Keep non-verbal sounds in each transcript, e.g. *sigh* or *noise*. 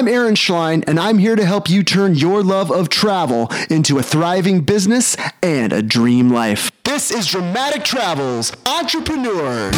I'm Aaron Schlein, and I'm here to help you turn your love of travel into a thriving business and a dream life. This is Dramatic Travels Entrepreneurs.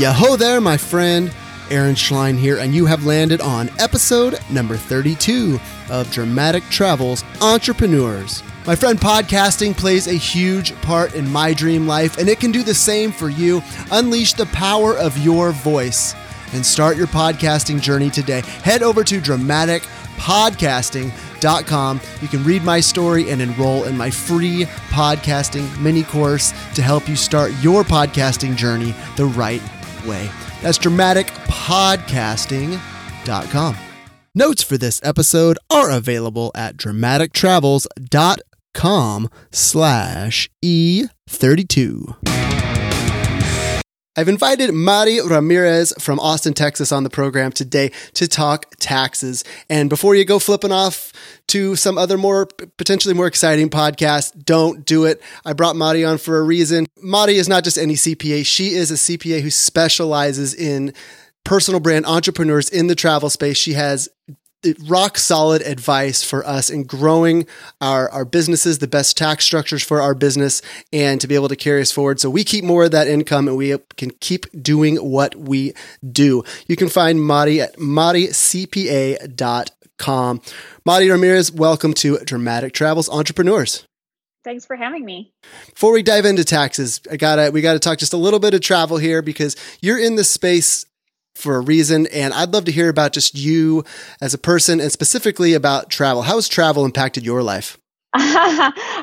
Yo there, my friend. Aaron Schlein here, and you have landed on episode number 32 of Dramatic Travels Entrepreneurs. My friend, podcasting plays a huge part in my dream life, and it can do the same for you. Unleash the power of your voice and start your podcasting journey today. Head over to dramaticpodcasting.com. You can read my story and enroll in my free podcasting mini course to help you start your podcasting journey the right way. That's dramaticpodcasting.com. Notes for this episode are available at dramatictravels.com com slash E32. I've invited Mari Ramirez from Austin, Texas on the program today to talk taxes. And before you go flipping off to some other more potentially more exciting podcast, don't do it. I brought Mari on for a reason. Mari is not just any CPA. She is a CPA who specializes in personal brand entrepreneurs in the travel space. She has rock solid advice for us in growing our, our businesses, the best tax structures for our business, and to be able to carry us forward. So we keep more of that income and we can keep doing what we do. You can find Mari at maricpa.com. Mari Ramirez, welcome to Dramatic Travels Entrepreneurs. Thanks for having me. Before we dive into taxes, I gotta we gotta talk just a little bit of travel here because you're in the space for a reason. And I'd love to hear about just you as a person and specifically about travel. How has travel impacted your life? *laughs* um,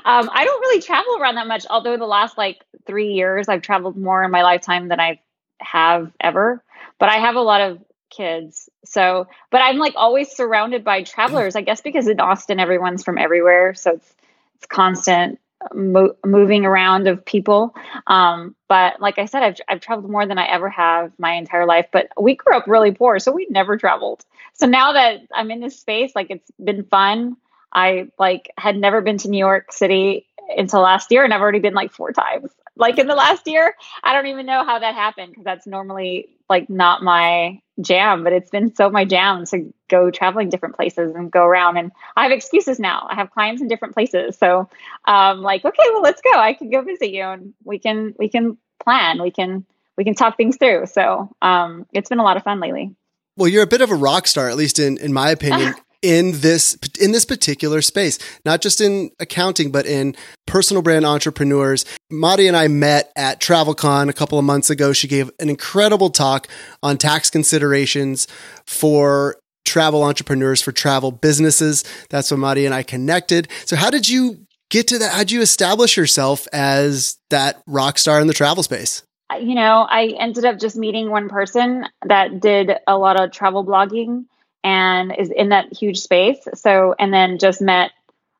I don't really travel around that much, although the last like three years I've traveled more in my lifetime than I have ever. But I have a lot of kids. So, but I'm like always surrounded by travelers, I guess because in Austin, everyone's from everywhere. So it's, it's constant mo- moving around of people. Um, but like I said, I've, I've traveled more than I ever have my entire life. But we grew up really poor, so we never traveled. So now that I'm in this space, like it's been fun. I like had never been to New York City until last year, and I've already been like four times like in the last year. I don't even know how that happened because that's normally like not my jam, but it's been so my jam to go traveling different places and go around. And I have excuses now. I have clients in different places. So um like, okay, well let's go. I can go visit you and we can we can plan. We can we can talk things through. So um it's been a lot of fun lately. Well, you're a bit of a rock star, at least in, in my opinion. *laughs* in this in this particular space, not just in accounting, but in personal brand entrepreneurs. Mari and I met at TravelCon a couple of months ago. She gave an incredible talk on tax considerations for travel entrepreneurs for travel businesses. That's when Mari and I connected. So how did you get to that? How did you establish yourself as that rock star in the travel space? You know, I ended up just meeting one person that did a lot of travel blogging and is in that huge space. So, and then just met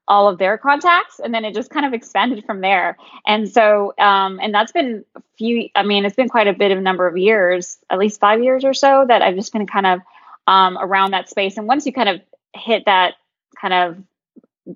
all of their contacts and then it just kind of expanded from there. And so, um, and that's been a few, I mean, it's been quite a bit of number of years, at least five years or so that I've just been kind of, um, around that space. And once you kind of hit that kind of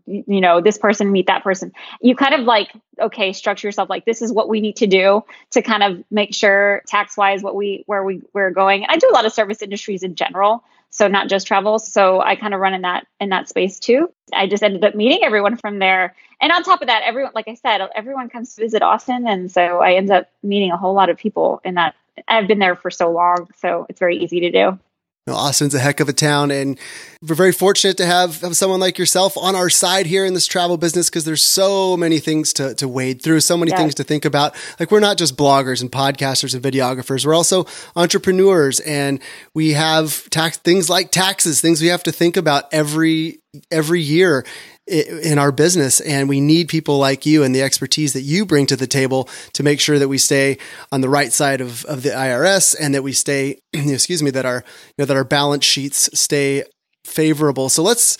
you know this person meet that person you kind of like okay structure yourself like this is what we need to do to kind of make sure tax wise what we where we we're going and i do a lot of service industries in general so not just travel. So i kind of run in that in that space too. I just ended up meeting everyone from there. And on top of that everyone like i said everyone comes to visit austin. And so i end up meeting a whole lot of people in that i've been there for so long. So it's very easy to do know, Austin's a heck of a town, and we're very fortunate to have, have someone like yourself on our side here in this travel business because there's so many things to, to wade through, so many yes. things to think about. Like we're not just bloggers and podcasters and videographers; we're also entrepreneurs, and we have tax things like taxes, things we have to think about every every year in our business and we need people like you and the expertise that you bring to the table to make sure that we stay on the right side of, of the IRS and that we stay *clears throat* excuse me that our you know that our balance sheets stay favorable. So let's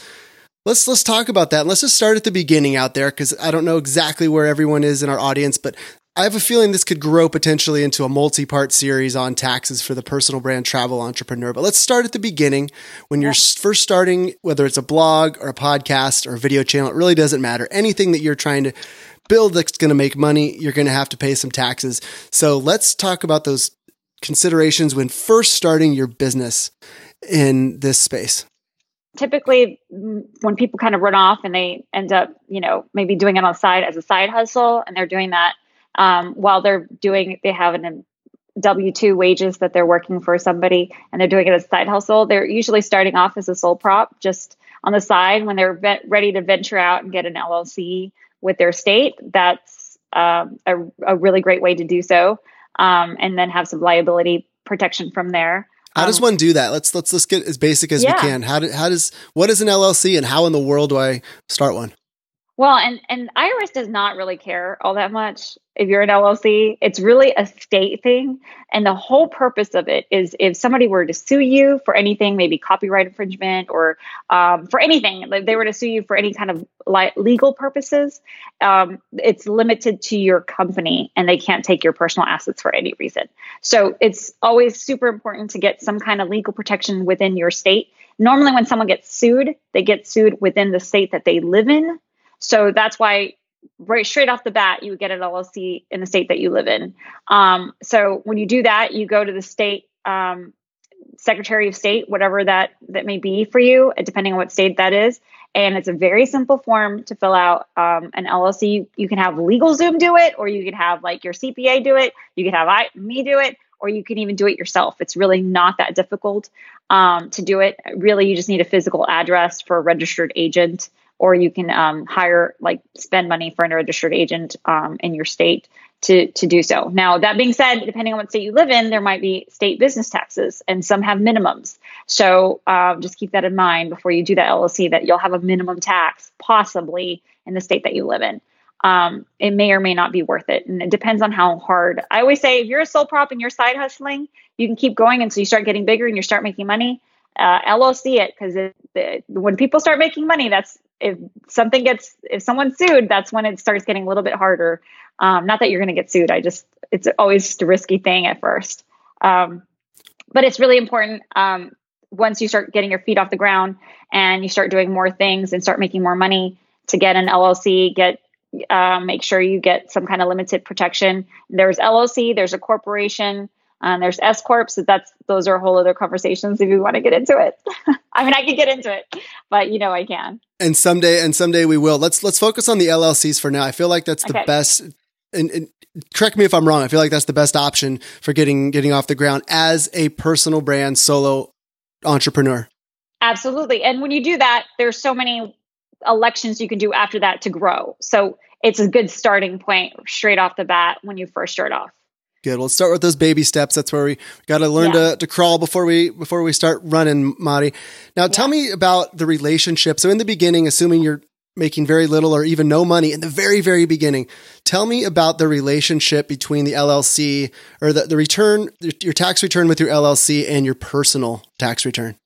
let's let's talk about that. Let's just start at the beginning out there because I don't know exactly where everyone is in our audience but I have a feeling this could grow potentially into a multi part series on taxes for the personal brand travel entrepreneur. But let's start at the beginning. When you're first starting, whether it's a blog or a podcast or a video channel, it really doesn't matter. Anything that you're trying to build that's going to make money, you're going to have to pay some taxes. So let's talk about those considerations when first starting your business in this space typically when people kind of run off and they end up you know maybe doing it on the side as a side hustle and they're doing that um, while they're doing they have an w2 wages that they're working for somebody and they're doing it as a side hustle they're usually starting off as a sole prop just on the side when they're ve- ready to venture out and get an llc with their state that's um, a, a, really great way to do so um, and then have some liability protection from there how does um, one do that? Let's let's let's get as basic as yeah. we can. How do, how does what is an LLC and how in the world do I start one? Well, and and IRS does not really care all that much if you're an LLC. It's really a state thing, and the whole purpose of it is if somebody were to sue you for anything, maybe copyright infringement or um, for anything, like they were to sue you for any kind of li- legal purposes, um, it's limited to your company, and they can't take your personal assets for any reason. So it's always super important to get some kind of legal protection within your state. Normally, when someone gets sued, they get sued within the state that they live in so that's why right straight off the bat, you would get an LLC in the state that you live in. Um, so when you do that, you go to the state um, Secretary of State, whatever that that may be for you, depending on what state that is. And it's a very simple form to fill out. Um, an LLC, you, you can have LegalZoom do it, or you could have like your CPA do it. You could have I, me do it, or you can even do it yourself. It's really not that difficult um, to do it. Really, you just need a physical address for a registered agent or you can um, hire like spend money for an registered agent um, in your state to to do so. Now that being said, depending on what state you live in, there might be state business taxes, and some have minimums. So um, just keep that in mind before you do that LLC that you'll have a minimum tax possibly in the state that you live in. Um, it may or may not be worth it, and it depends on how hard. I always say if you're a sole prop and you're side hustling, you can keep going until you start getting bigger and you start making money. Uh, LLC it because when people start making money, that's if something gets if someone's sued, that's when it starts getting a little bit harder. Um, not that you're going to get sued. I just it's always just a risky thing at first. Um, but it's really important um, once you start getting your feet off the ground and you start doing more things and start making more money to get an LLC, get uh, make sure you get some kind of limited protection. There's LLC, there's a corporation, um, there's S corps. So that's those are a whole other conversations if you want to get into it. *laughs* I mean, I could get into it, but you know, I can. And someday, and someday we will. Let's let's focus on the LLCs for now. I feel like that's the okay. best. And, and, correct me if I'm wrong. I feel like that's the best option for getting getting off the ground as a personal brand solo entrepreneur. Absolutely. And when you do that, there's so many elections you can do after that to grow. So it's a good starting point straight off the bat when you first start off. Good. We'll start with those baby steps. That's where we got to learn yeah. to, to crawl before we before we start running, Mari. Now, yeah. tell me about the relationship. So, in the beginning, assuming you're making very little or even no money in the very very beginning, tell me about the relationship between the LLC or the, the return, your tax return with your LLC and your personal tax return.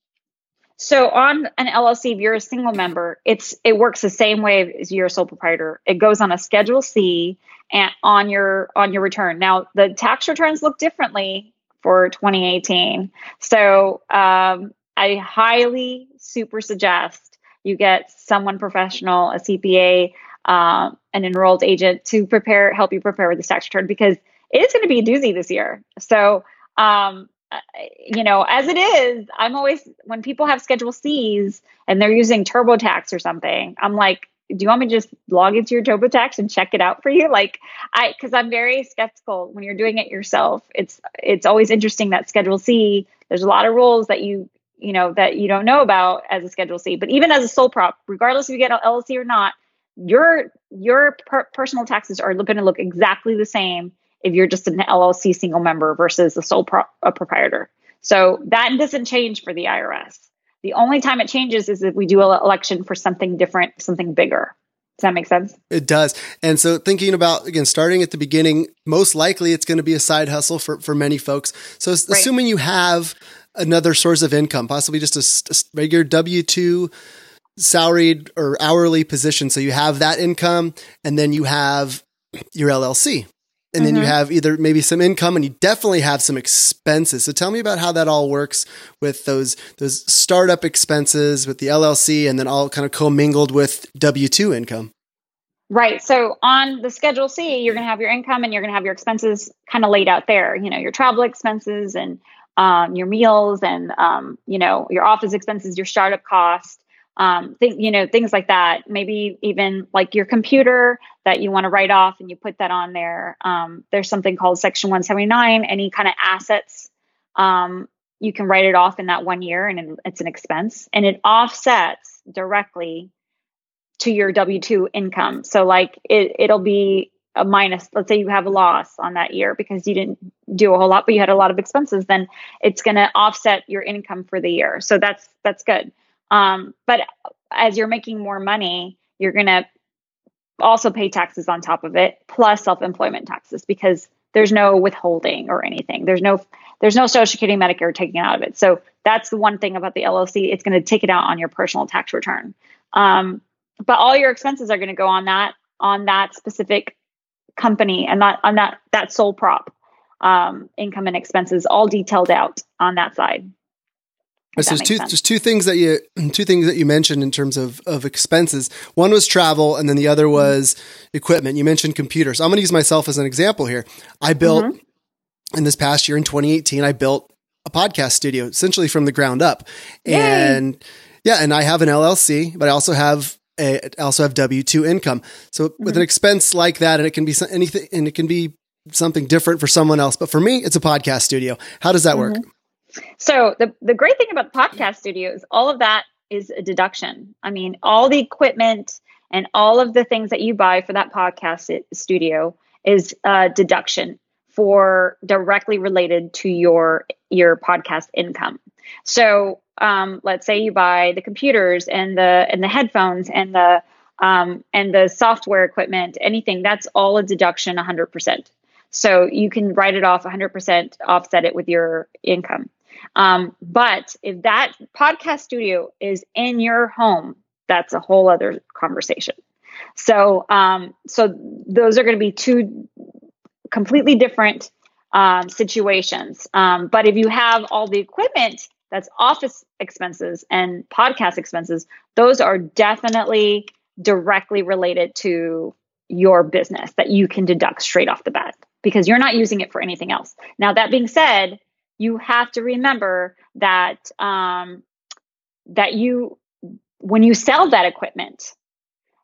So on an LLC, if you're a single member, it's it works the same way as you're a sole proprietor. It goes on a Schedule C and on your on your return. Now the tax returns look differently for 2018. So um, I highly super suggest you get someone professional, a CPA, um, an enrolled agent to prepare help you prepare with the tax return because it is going to be a doozy this year. So um, you know, as it is, I'm always when people have Schedule C's and they're using TurboTax or something, I'm like, do you want me to just log into your TurboTax and check it out for you? Like, I because I'm very skeptical when you're doing it yourself. It's it's always interesting that Schedule C. There's a lot of rules that you you know that you don't know about as a Schedule C. But even as a sole prop, regardless if you get an LLC or not, your your per- personal taxes are going to look exactly the same if you're just an LLC single member versus a sole pro- a proprietor. So that doesn't change for the IRS. The only time it changes is if we do an election for something different, something bigger. Does that make sense? It does. And so thinking about again, starting at the beginning, most likely it's going to be a side hustle for, for many folks. So right. assuming you have another source of income, possibly just a, a regular W 2 salaried or hourly position. So you have that income and then you have your LLC and then mm-hmm. you have either maybe some income and you definitely have some expenses. So tell me about how that all works with those those startup expenses with the LLC and then all kind of commingled with W2 income. Right. So on the Schedule C, you're going to have your income and you're going to have your expenses kind of laid out there. You know, your travel expenses and um, your meals and um, you know your office expenses, your startup cost, um, th- you know things like that. Maybe even like your computer that you want to write off and you put that on there. Um, there's something called Section 179. Any kind of assets, um, you can write it off in that one year, and it's an expense, and it offsets directly to your W 2 income. So, like, it, it'll be a minus. Let's say you have a loss on that year because you didn't do a whole lot, but you had a lot of expenses, then it's going to offset your income for the year. So, that's that's good. Um, but as you're making more money, you're going to also pay taxes on top of it, plus self employment taxes because there's no withholding or anything. There's no there's no social security medicare taking out of it. So that's the one thing about the llc it's going to take it out on your personal tax return. Um, but all your expenses are going to go on that on that specific company and not on that that sole prop. Um, income and expenses all detailed out on that side so there's two, there's two things that you *clears throat* two things that you mentioned in terms of of expenses. One was travel, and then the other was equipment. You mentioned computers. I'm going to use myself as an example here. I built mm-hmm. in this past year in 2018. I built a podcast studio essentially from the ground up, Yay. and yeah, and I have an LLC, but I also have a, I also have W two income. So mm-hmm. with an expense like that, and it can be anything, and it can be something different for someone else. But for me, it's a podcast studio. How does that mm-hmm. work? So the the great thing about the podcast studio is all of that is a deduction. I mean, all the equipment and all of the things that you buy for that podcast studio is a deduction for directly related to your your podcast income. So um, let's say you buy the computers and the and the headphones and the um, and the software equipment, anything that's all a deduction, 100%. So you can write it off 100%, offset it with your income. Um, but if that podcast studio is in your home, that's a whole other conversation. So, um, so those are going to be two completely different um, situations. Um, but if you have all the equipment that's office expenses and podcast expenses, those are definitely directly related to your business that you can deduct straight off the bat because you're not using it for anything else. Now, that being said, you have to remember that um, that you when you sell that equipment,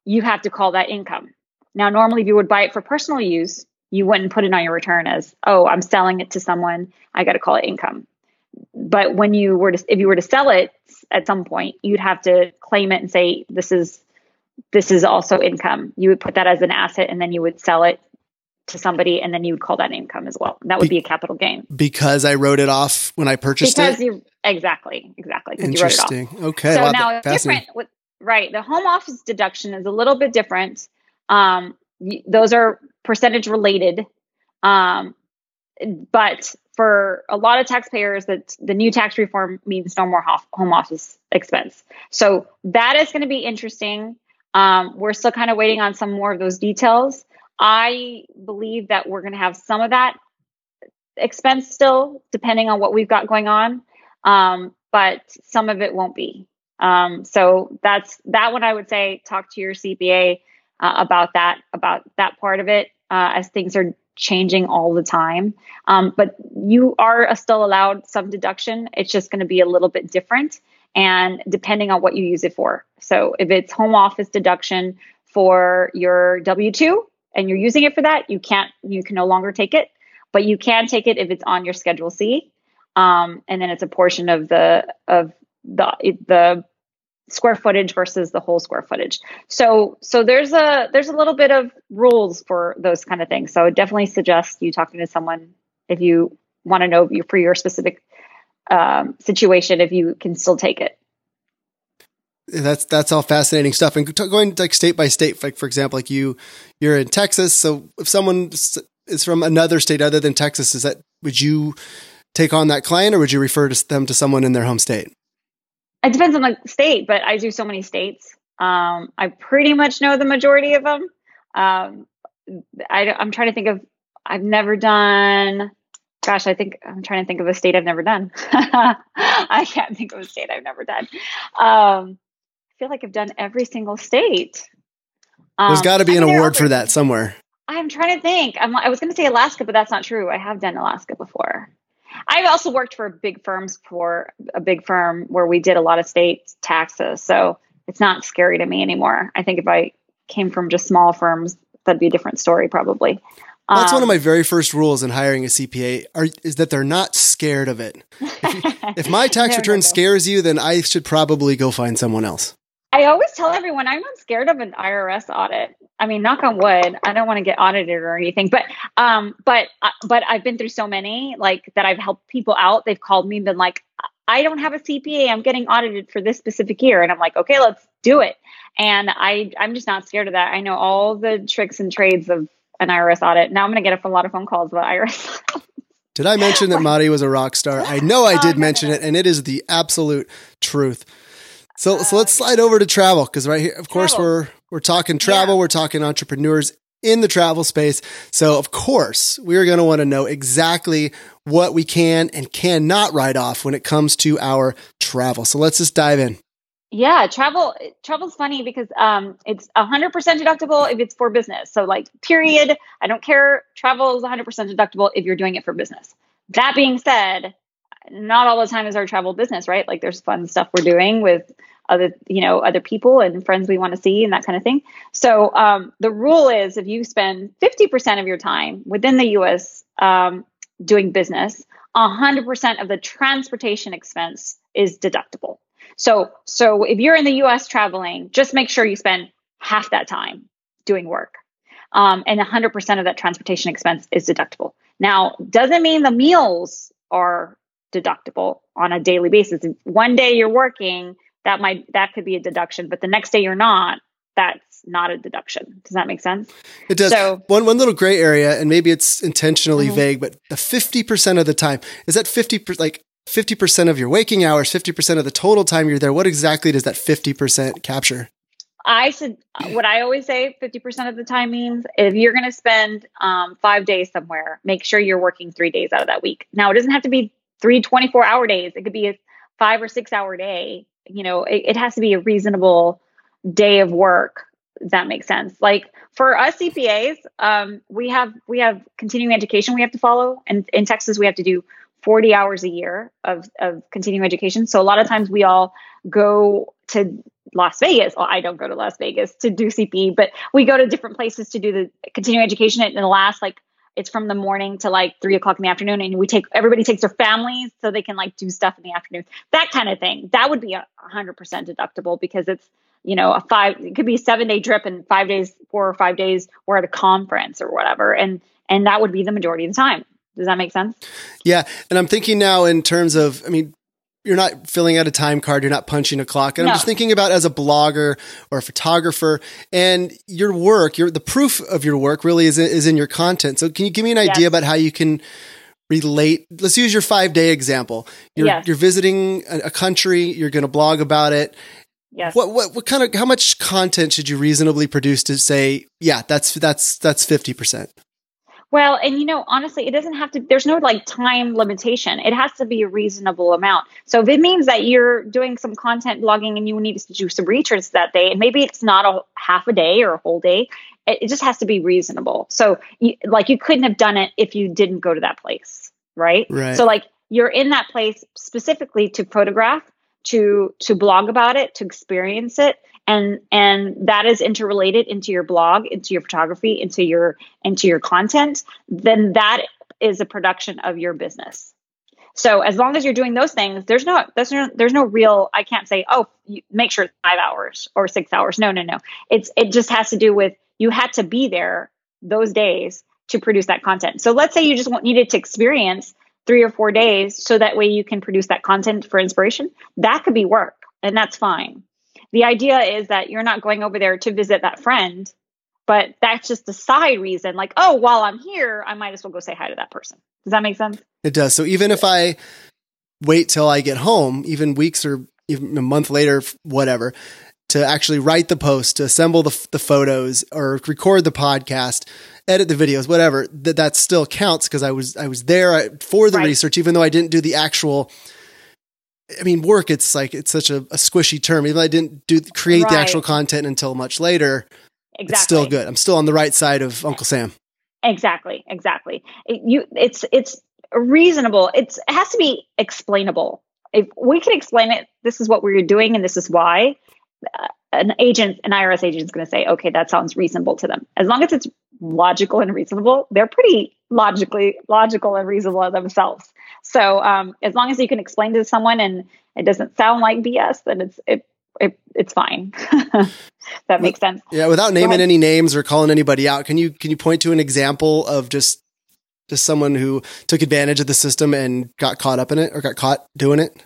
you have to call that income. Now, normally, if you would buy it for personal use, you wouldn't put it on your return as, "Oh, I'm selling it to someone. I got to call it income." But when you were to, if you were to sell it at some point, you'd have to claim it and say, "This is this is also income." You would put that as an asset, and then you would sell it to somebody and then you would call that income as well. That would be, be a capital gain. Because I wrote it off when I purchased because it? You, exactly, exactly. Interesting. You okay. So wow, now it's different with, right. The home office deduction is a little bit different. Um, those are percentage related. Um, but for a lot of taxpayers, that the new tax reform means no more home office expense. So that is going to be interesting. Um, we're still kind of waiting on some more of those details. I believe that we're going to have some of that expense still, depending on what we've got going on, um, but some of it won't be. Um, so that's that one. I would say talk to your CPA uh, about that about that part of it uh, as things are changing all the time. Um, but you are still allowed some deduction. It's just going to be a little bit different and depending on what you use it for. So if it's home office deduction for your W 2, and you're using it for that, you can't, you can no longer take it, but you can take it if it's on your Schedule C, um, and then it's a portion of the of the the square footage versus the whole square footage. So so there's a there's a little bit of rules for those kind of things. So I definitely suggest you talking to someone if you want to know for your specific um, situation if you can still take it that's that's all fascinating stuff. And going like state by state, like for example, like you you're in Texas, so if someone is from another state other than Texas, is that would you take on that client, or would you refer to them to someone in their home state? It depends on the state, but I do so many states. Um, I pretty much know the majority of them. Um, I, I'm trying to think of. I've never done. Gosh, I think I'm trying to think of a state I've never done. *laughs* I can't think of a state I've never done. Um, feel like I've done every single state. Um, There's got to be an award for that somewhere. I'm trying to think. I'm, I was going to say Alaska, but that's not true. I have done Alaska before. I've also worked for big firms for a big firm where we did a lot of state taxes. So it's not scary to me anymore. I think if I came from just small firms, that'd be a different story probably. That's um, one of my very first rules in hiring a CPA are, is that they're not scared of it. If, *laughs* if my tax no, return no, no. scares you, then I should probably go find someone else. I always tell everyone I'm not scared of an IRS audit. I mean, knock on wood, I don't want to get audited or anything, but um, but uh, but I've been through so many like that. I've helped people out. They've called me and been like, I don't have a CPA. I'm getting audited for this specific year, and I'm like, okay, let's do it. And I I'm just not scared of that. I know all the tricks and trades of an IRS audit. Now I'm going to get a lot of phone calls about IRS. did I mention that *laughs* Mari was a rock star? I know I did mention it, and it is the absolute truth. So, uh, so let's slide over to travel because right here, of travel. course, we're we're talking travel, yeah. we're talking entrepreneurs in the travel space. So, of course, we're going to want to know exactly what we can and cannot write off when it comes to our travel. So, let's just dive in. Yeah, travel travel's funny because um, it's 100% deductible if it's for business. So, like, period. I don't care. Travel is 100% deductible if you're doing it for business. That being said, not all the time is our travel business, right? Like there's fun stuff we're doing with other, you know, other people and friends we want to see and that kind of thing. So um, the rule is if you spend 50% of your time within the US um, doing business, 100% of the transportation expense is deductible. So, so if you're in the US traveling, just make sure you spend half that time doing work. Um, and 100% of that transportation expense is deductible. Now, doesn't mean the meals are deductible on a daily basis. One day you're working, that might that could be a deduction, but the next day you're not, that's not a deduction. Does that make sense? It does. So, one one little gray area, and maybe it's intentionally mm-hmm. vague, but the fifty percent of the time is that fifty like fifty percent of your waking hours, fifty percent of the total time you're there. What exactly does that fifty percent capture? I said what I always say 50% of the time means if you're going to spend um, five days somewhere, make sure you're working three days out of that week. Now, it doesn't have to be three 24 hour days. It could be a five or six hour day. You know, it, it has to be a reasonable day of work. that makes sense. Like for us CPAs, um, we have we have continuing education we have to follow, and in Texas we have to do 40 hours a year of of continuing education. So a lot of times we all go to Las Vegas. Well, I don't go to Las Vegas to do CP, but we go to different places to do the continuing education. And in the last like it's from the morning to like three o'clock in the afternoon and we take everybody takes their families so they can like do stuff in the afternoon. That kind of thing. That would be a hundred percent deductible because it's you know a five it could be a seven day trip and five days four or five days we're at a conference or whatever and and that would be the majority of the time. Does that make sense? Yeah and i'm thinking now in terms of i mean you're not filling out a time card. You're not punching a clock. And no. I'm just thinking about as a blogger or a photographer and your work, your, the proof of your work really is, is in your content. So can you give me an idea about how you can relate? Let's use your five day example. You're, yes. you're visiting a, a country. You're going to blog about it. Yes. What, what, what kind of, how much content should you reasonably produce to say, yeah, that's, that's, that's 50%? Well, and you know, honestly, it doesn't have to, there's no like time limitation. It has to be a reasonable amount. So if it means that you're doing some content blogging and you need to do some research that day, and maybe it's not a half a day or a whole day, it, it just has to be reasonable. So, you, like, you couldn't have done it if you didn't go to that place, right? Right. So, like, you're in that place specifically to photograph, to to blog about it, to experience it, and and that is interrelated into your blog into your photography into your into your content then that is a production of your business. So as long as you're doing those things there's no there's no there's no real i can't say oh make sure it's five hours or six hours. No no no. It's it just has to do with you had to be there those days to produce that content. So let's say you just want, needed to experience three or four days so that way you can produce that content for inspiration. That could be work and that's fine the idea is that you're not going over there to visit that friend, but that's just a side reason. Like, oh, while I'm here, I might as well go say hi to that person. Does that make sense? It does. So even if I wait till I get home, even weeks or even a month later, whatever, to actually write the post, to assemble the, the photos or record the podcast, edit the videos, whatever, that that still counts because I was I was there uh, for the right. research, even though I didn't do the actual I mean, work. It's like it's such a, a squishy term. Even though I didn't do create right. the actual content until much later. exactly. It's still good. I'm still on the right side of Uncle Sam. Exactly, exactly. It, you, it's it's reasonable. It's it has to be explainable. If we can explain it, this is what we're doing and this is why. Uh, an agent, an IRS agent, is going to say, "Okay, that sounds reasonable to them." As long as it's logical and reasonable, they're pretty logically logical and reasonable themselves. So, um, as long as you can explain to someone and it doesn't sound like BS, then it's it, it it's fine. *laughs* that makes sense. Yeah, without naming any names or calling anybody out, can you can you point to an example of just just someone who took advantage of the system and got caught up in it or got caught doing it?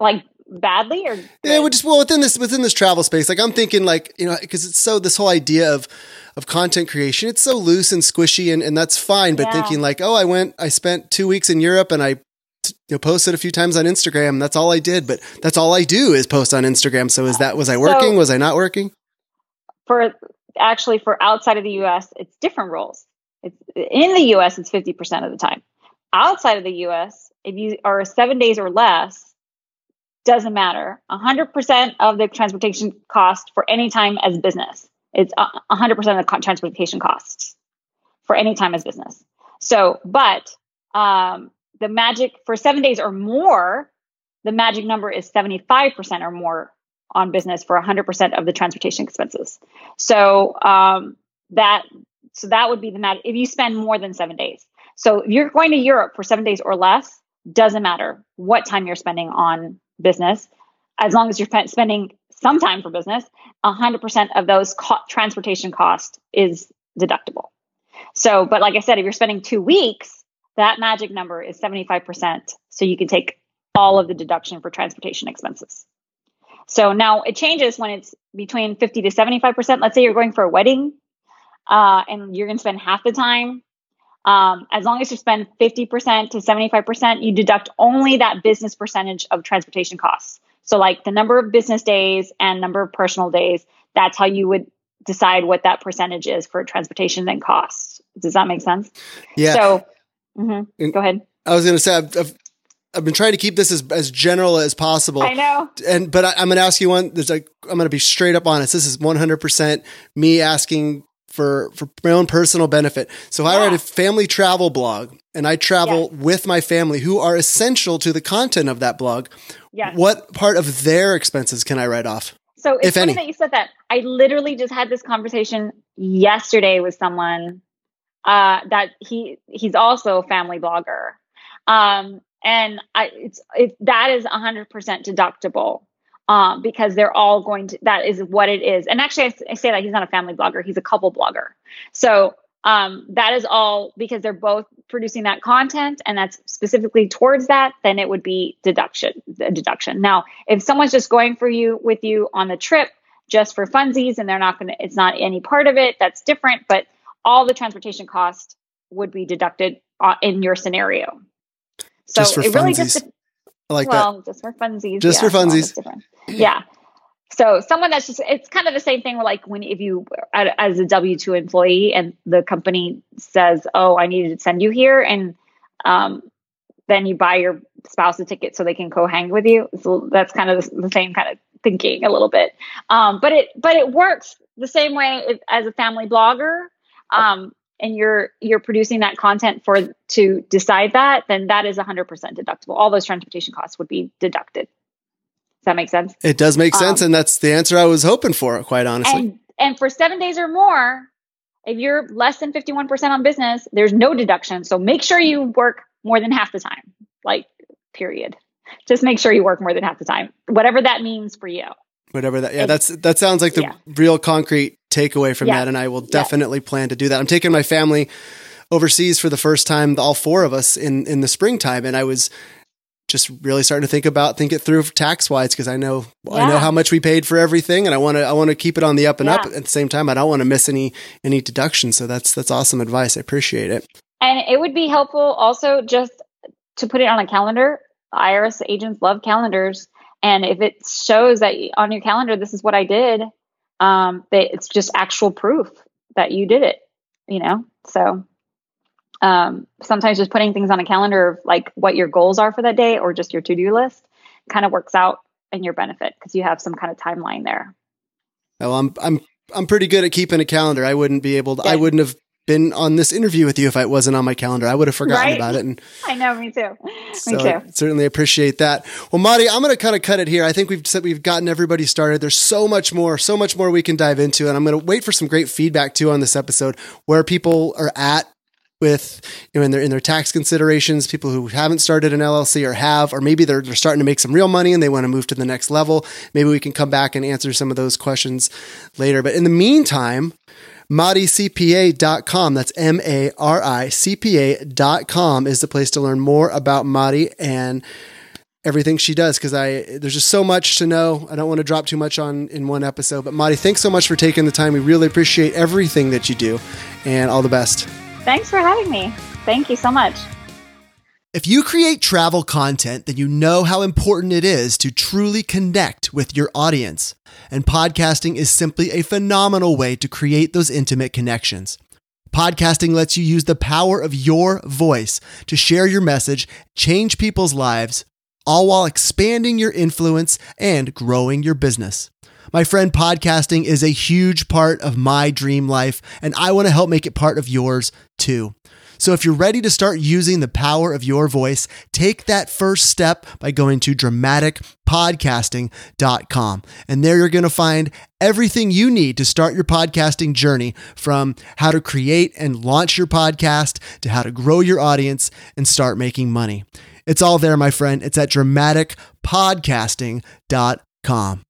Like badly or good? yeah, we just well within this within this travel space. Like I'm thinking like you know because it's so this whole idea of of content creation it's so loose and squishy and, and that's fine. But Yeah. thinking like oh I went I spent two weeks in Europe and I you know posted a few times on Instagram. That's all I did. But that's all I do is post on Instagram. So is that was I working? So- was I not working? for actually for outside of the US, it's different rules. It's in the US, it's 50% of the time. Outside of the US, if you are seven days or less, doesn't matter. 100% of the transportation cost for any time as business. It's a- 100% of the transportation costs for any time as business. So, but um, the magic for seven days or more, the magic number is 75% or more on business for 100% of the transportation expenses. So um, that so that would be the matter if you spend more than seven days. So if you're going to Europe for seven days or less, doesn't matter what time you're spending on business, as long as you're spending some time for business, 100% of those co- transportation cost is deductible. So, but like I said, if you're spending two weeks, that magic number is 75%. So you can take all of the deduction for transportation expenses. So now it changes when it's between 50 to 75%. Let's say you're going for a wedding uh, and you're going to spend half the time. Um, as long as you spend 50% to 75%, you deduct only that business percentage of transportation costs. So, like the number of business days and number of personal days, that's how you would decide what that percentage is for transportation and costs. Does that make sense? Yeah. So, mhm. Go ahead. I was going to say I've, I've I've been trying to keep this as, as general as possible. I know. and but I, I'm going to ask you one. There's like I'm going to be straight up honest. This is 100 percent me asking for for my own personal benefit. So I write a family travel blog, and I travel with my family, who are essential to the content of that blog. Yes. What part of their expenses can I write off? So it's if funny any? that you said that. I literally just had this conversation yesterday with someone uh, that he he's also a family blogger, um, and I it's it that is hundred percent deductible um, because they're all going to that is what it is. And actually, I say that he's not a family blogger; he's a couple blogger. So um, that is all because they're both producing that content, and that's specifically towards that. Then it would be deduction deduction. Now, if someone's just going for you with you on the trip just for funsies, and they're not going to, it's not any part of it. That's different, but all the transportation cost would be deducted uh, in your scenario. So it really funsies. just I like that. well, just for funsies. Just for funsies. yeah. So someone that's just it's kind of the same thing like when if you as a W two employee and the company says, "Oh, I need to send you here," and um, then you buy your spouse a ticket so they can co-hang with you. So that's kind of the, the same kind of thinking a little bit. Um, but it but it works the same way as a family blogger. Um, and you're you're producing that content for to decide that, then that is 100% deductible. All those transportation costs would be deducted. Does that make sense? It does make sense, um, and that's the answer I was hoping for. Quite honestly, And and for seven days or more, if you're less than 51% on business, there's no deduction. So make sure you work more than half the time. Like, period. Just make sure you work more than half the time, whatever that means for you. whatever that. Yeah, that's that sounds like the Yeah. real concrete takeaway from Yeah. that, and I will Yeah. definitely plan to do that. I'm taking my family overseas for the first time, all four of us in in the springtime, and I was just really starting to think about think it through tax wise because I know I know how much we paid for everything, and I want to I want to keep it on the up and up at the same time. I don't want to miss any any deductions, so that's that's awesome advice. I appreciate it. And it would be helpful also just to put it on a calendar. IRS agents love calendars. And if it shows that on your calendar, this is what I did, um, that it's just actual proof that you did it, you know? So um, sometimes just putting things on a calendar of like what your goals are for that day or just your to do list kind of works out in your benefit because you have some kind of timeline there. Well, I'm I'm I'm pretty good at keeping a calendar. I wouldn't be able to, I wouldn't have been on this interview with you if I wasn't on my calendar. I would have forgotten right? about it. And *laughs* I know, me too. So me too. certainly appreciate that. Well, Mari, I'm going to kind of cut it here. I think we've said we've gotten everybody started. There's so much more, so much more we can dive into, and I'm going to wait for some great feedback too on this episode, where people are at with you know in their in their tax considerations people who haven't started an LLC or have or maybe they're, they're starting to make some real money and they want to move to the next level maybe we can come back and answer some of those questions later but in the meantime maricpa.com that's m-a-r-i c-p-a.com is the place to learn more about Mari and everything she does because I there's just so much to know. I don't want to drop too much on in one episode. But Mari, thanks so much for taking the time. We really appreciate everything that you do, and all the best. Thanks for having me. Thank you so much. If you create travel content, then you know how important it is to truly connect with your audience. And podcasting is simply a phenomenal way to create those intimate connections. Podcasting lets you use the power of your voice to share your message, change people's lives, all while expanding your influence and growing your business. My friend, podcasting is a huge part of my dream life, and I want to help make it part of yours too. So if you're ready to start using the power of your voice, take that first step by going to dramaticpodcasting.com. And there you're going to find everything you need to start your podcasting journey from how to create and launch your podcast to how to grow your audience and start making money. It's all there, my friend. It's at dramaticpodcasting.com.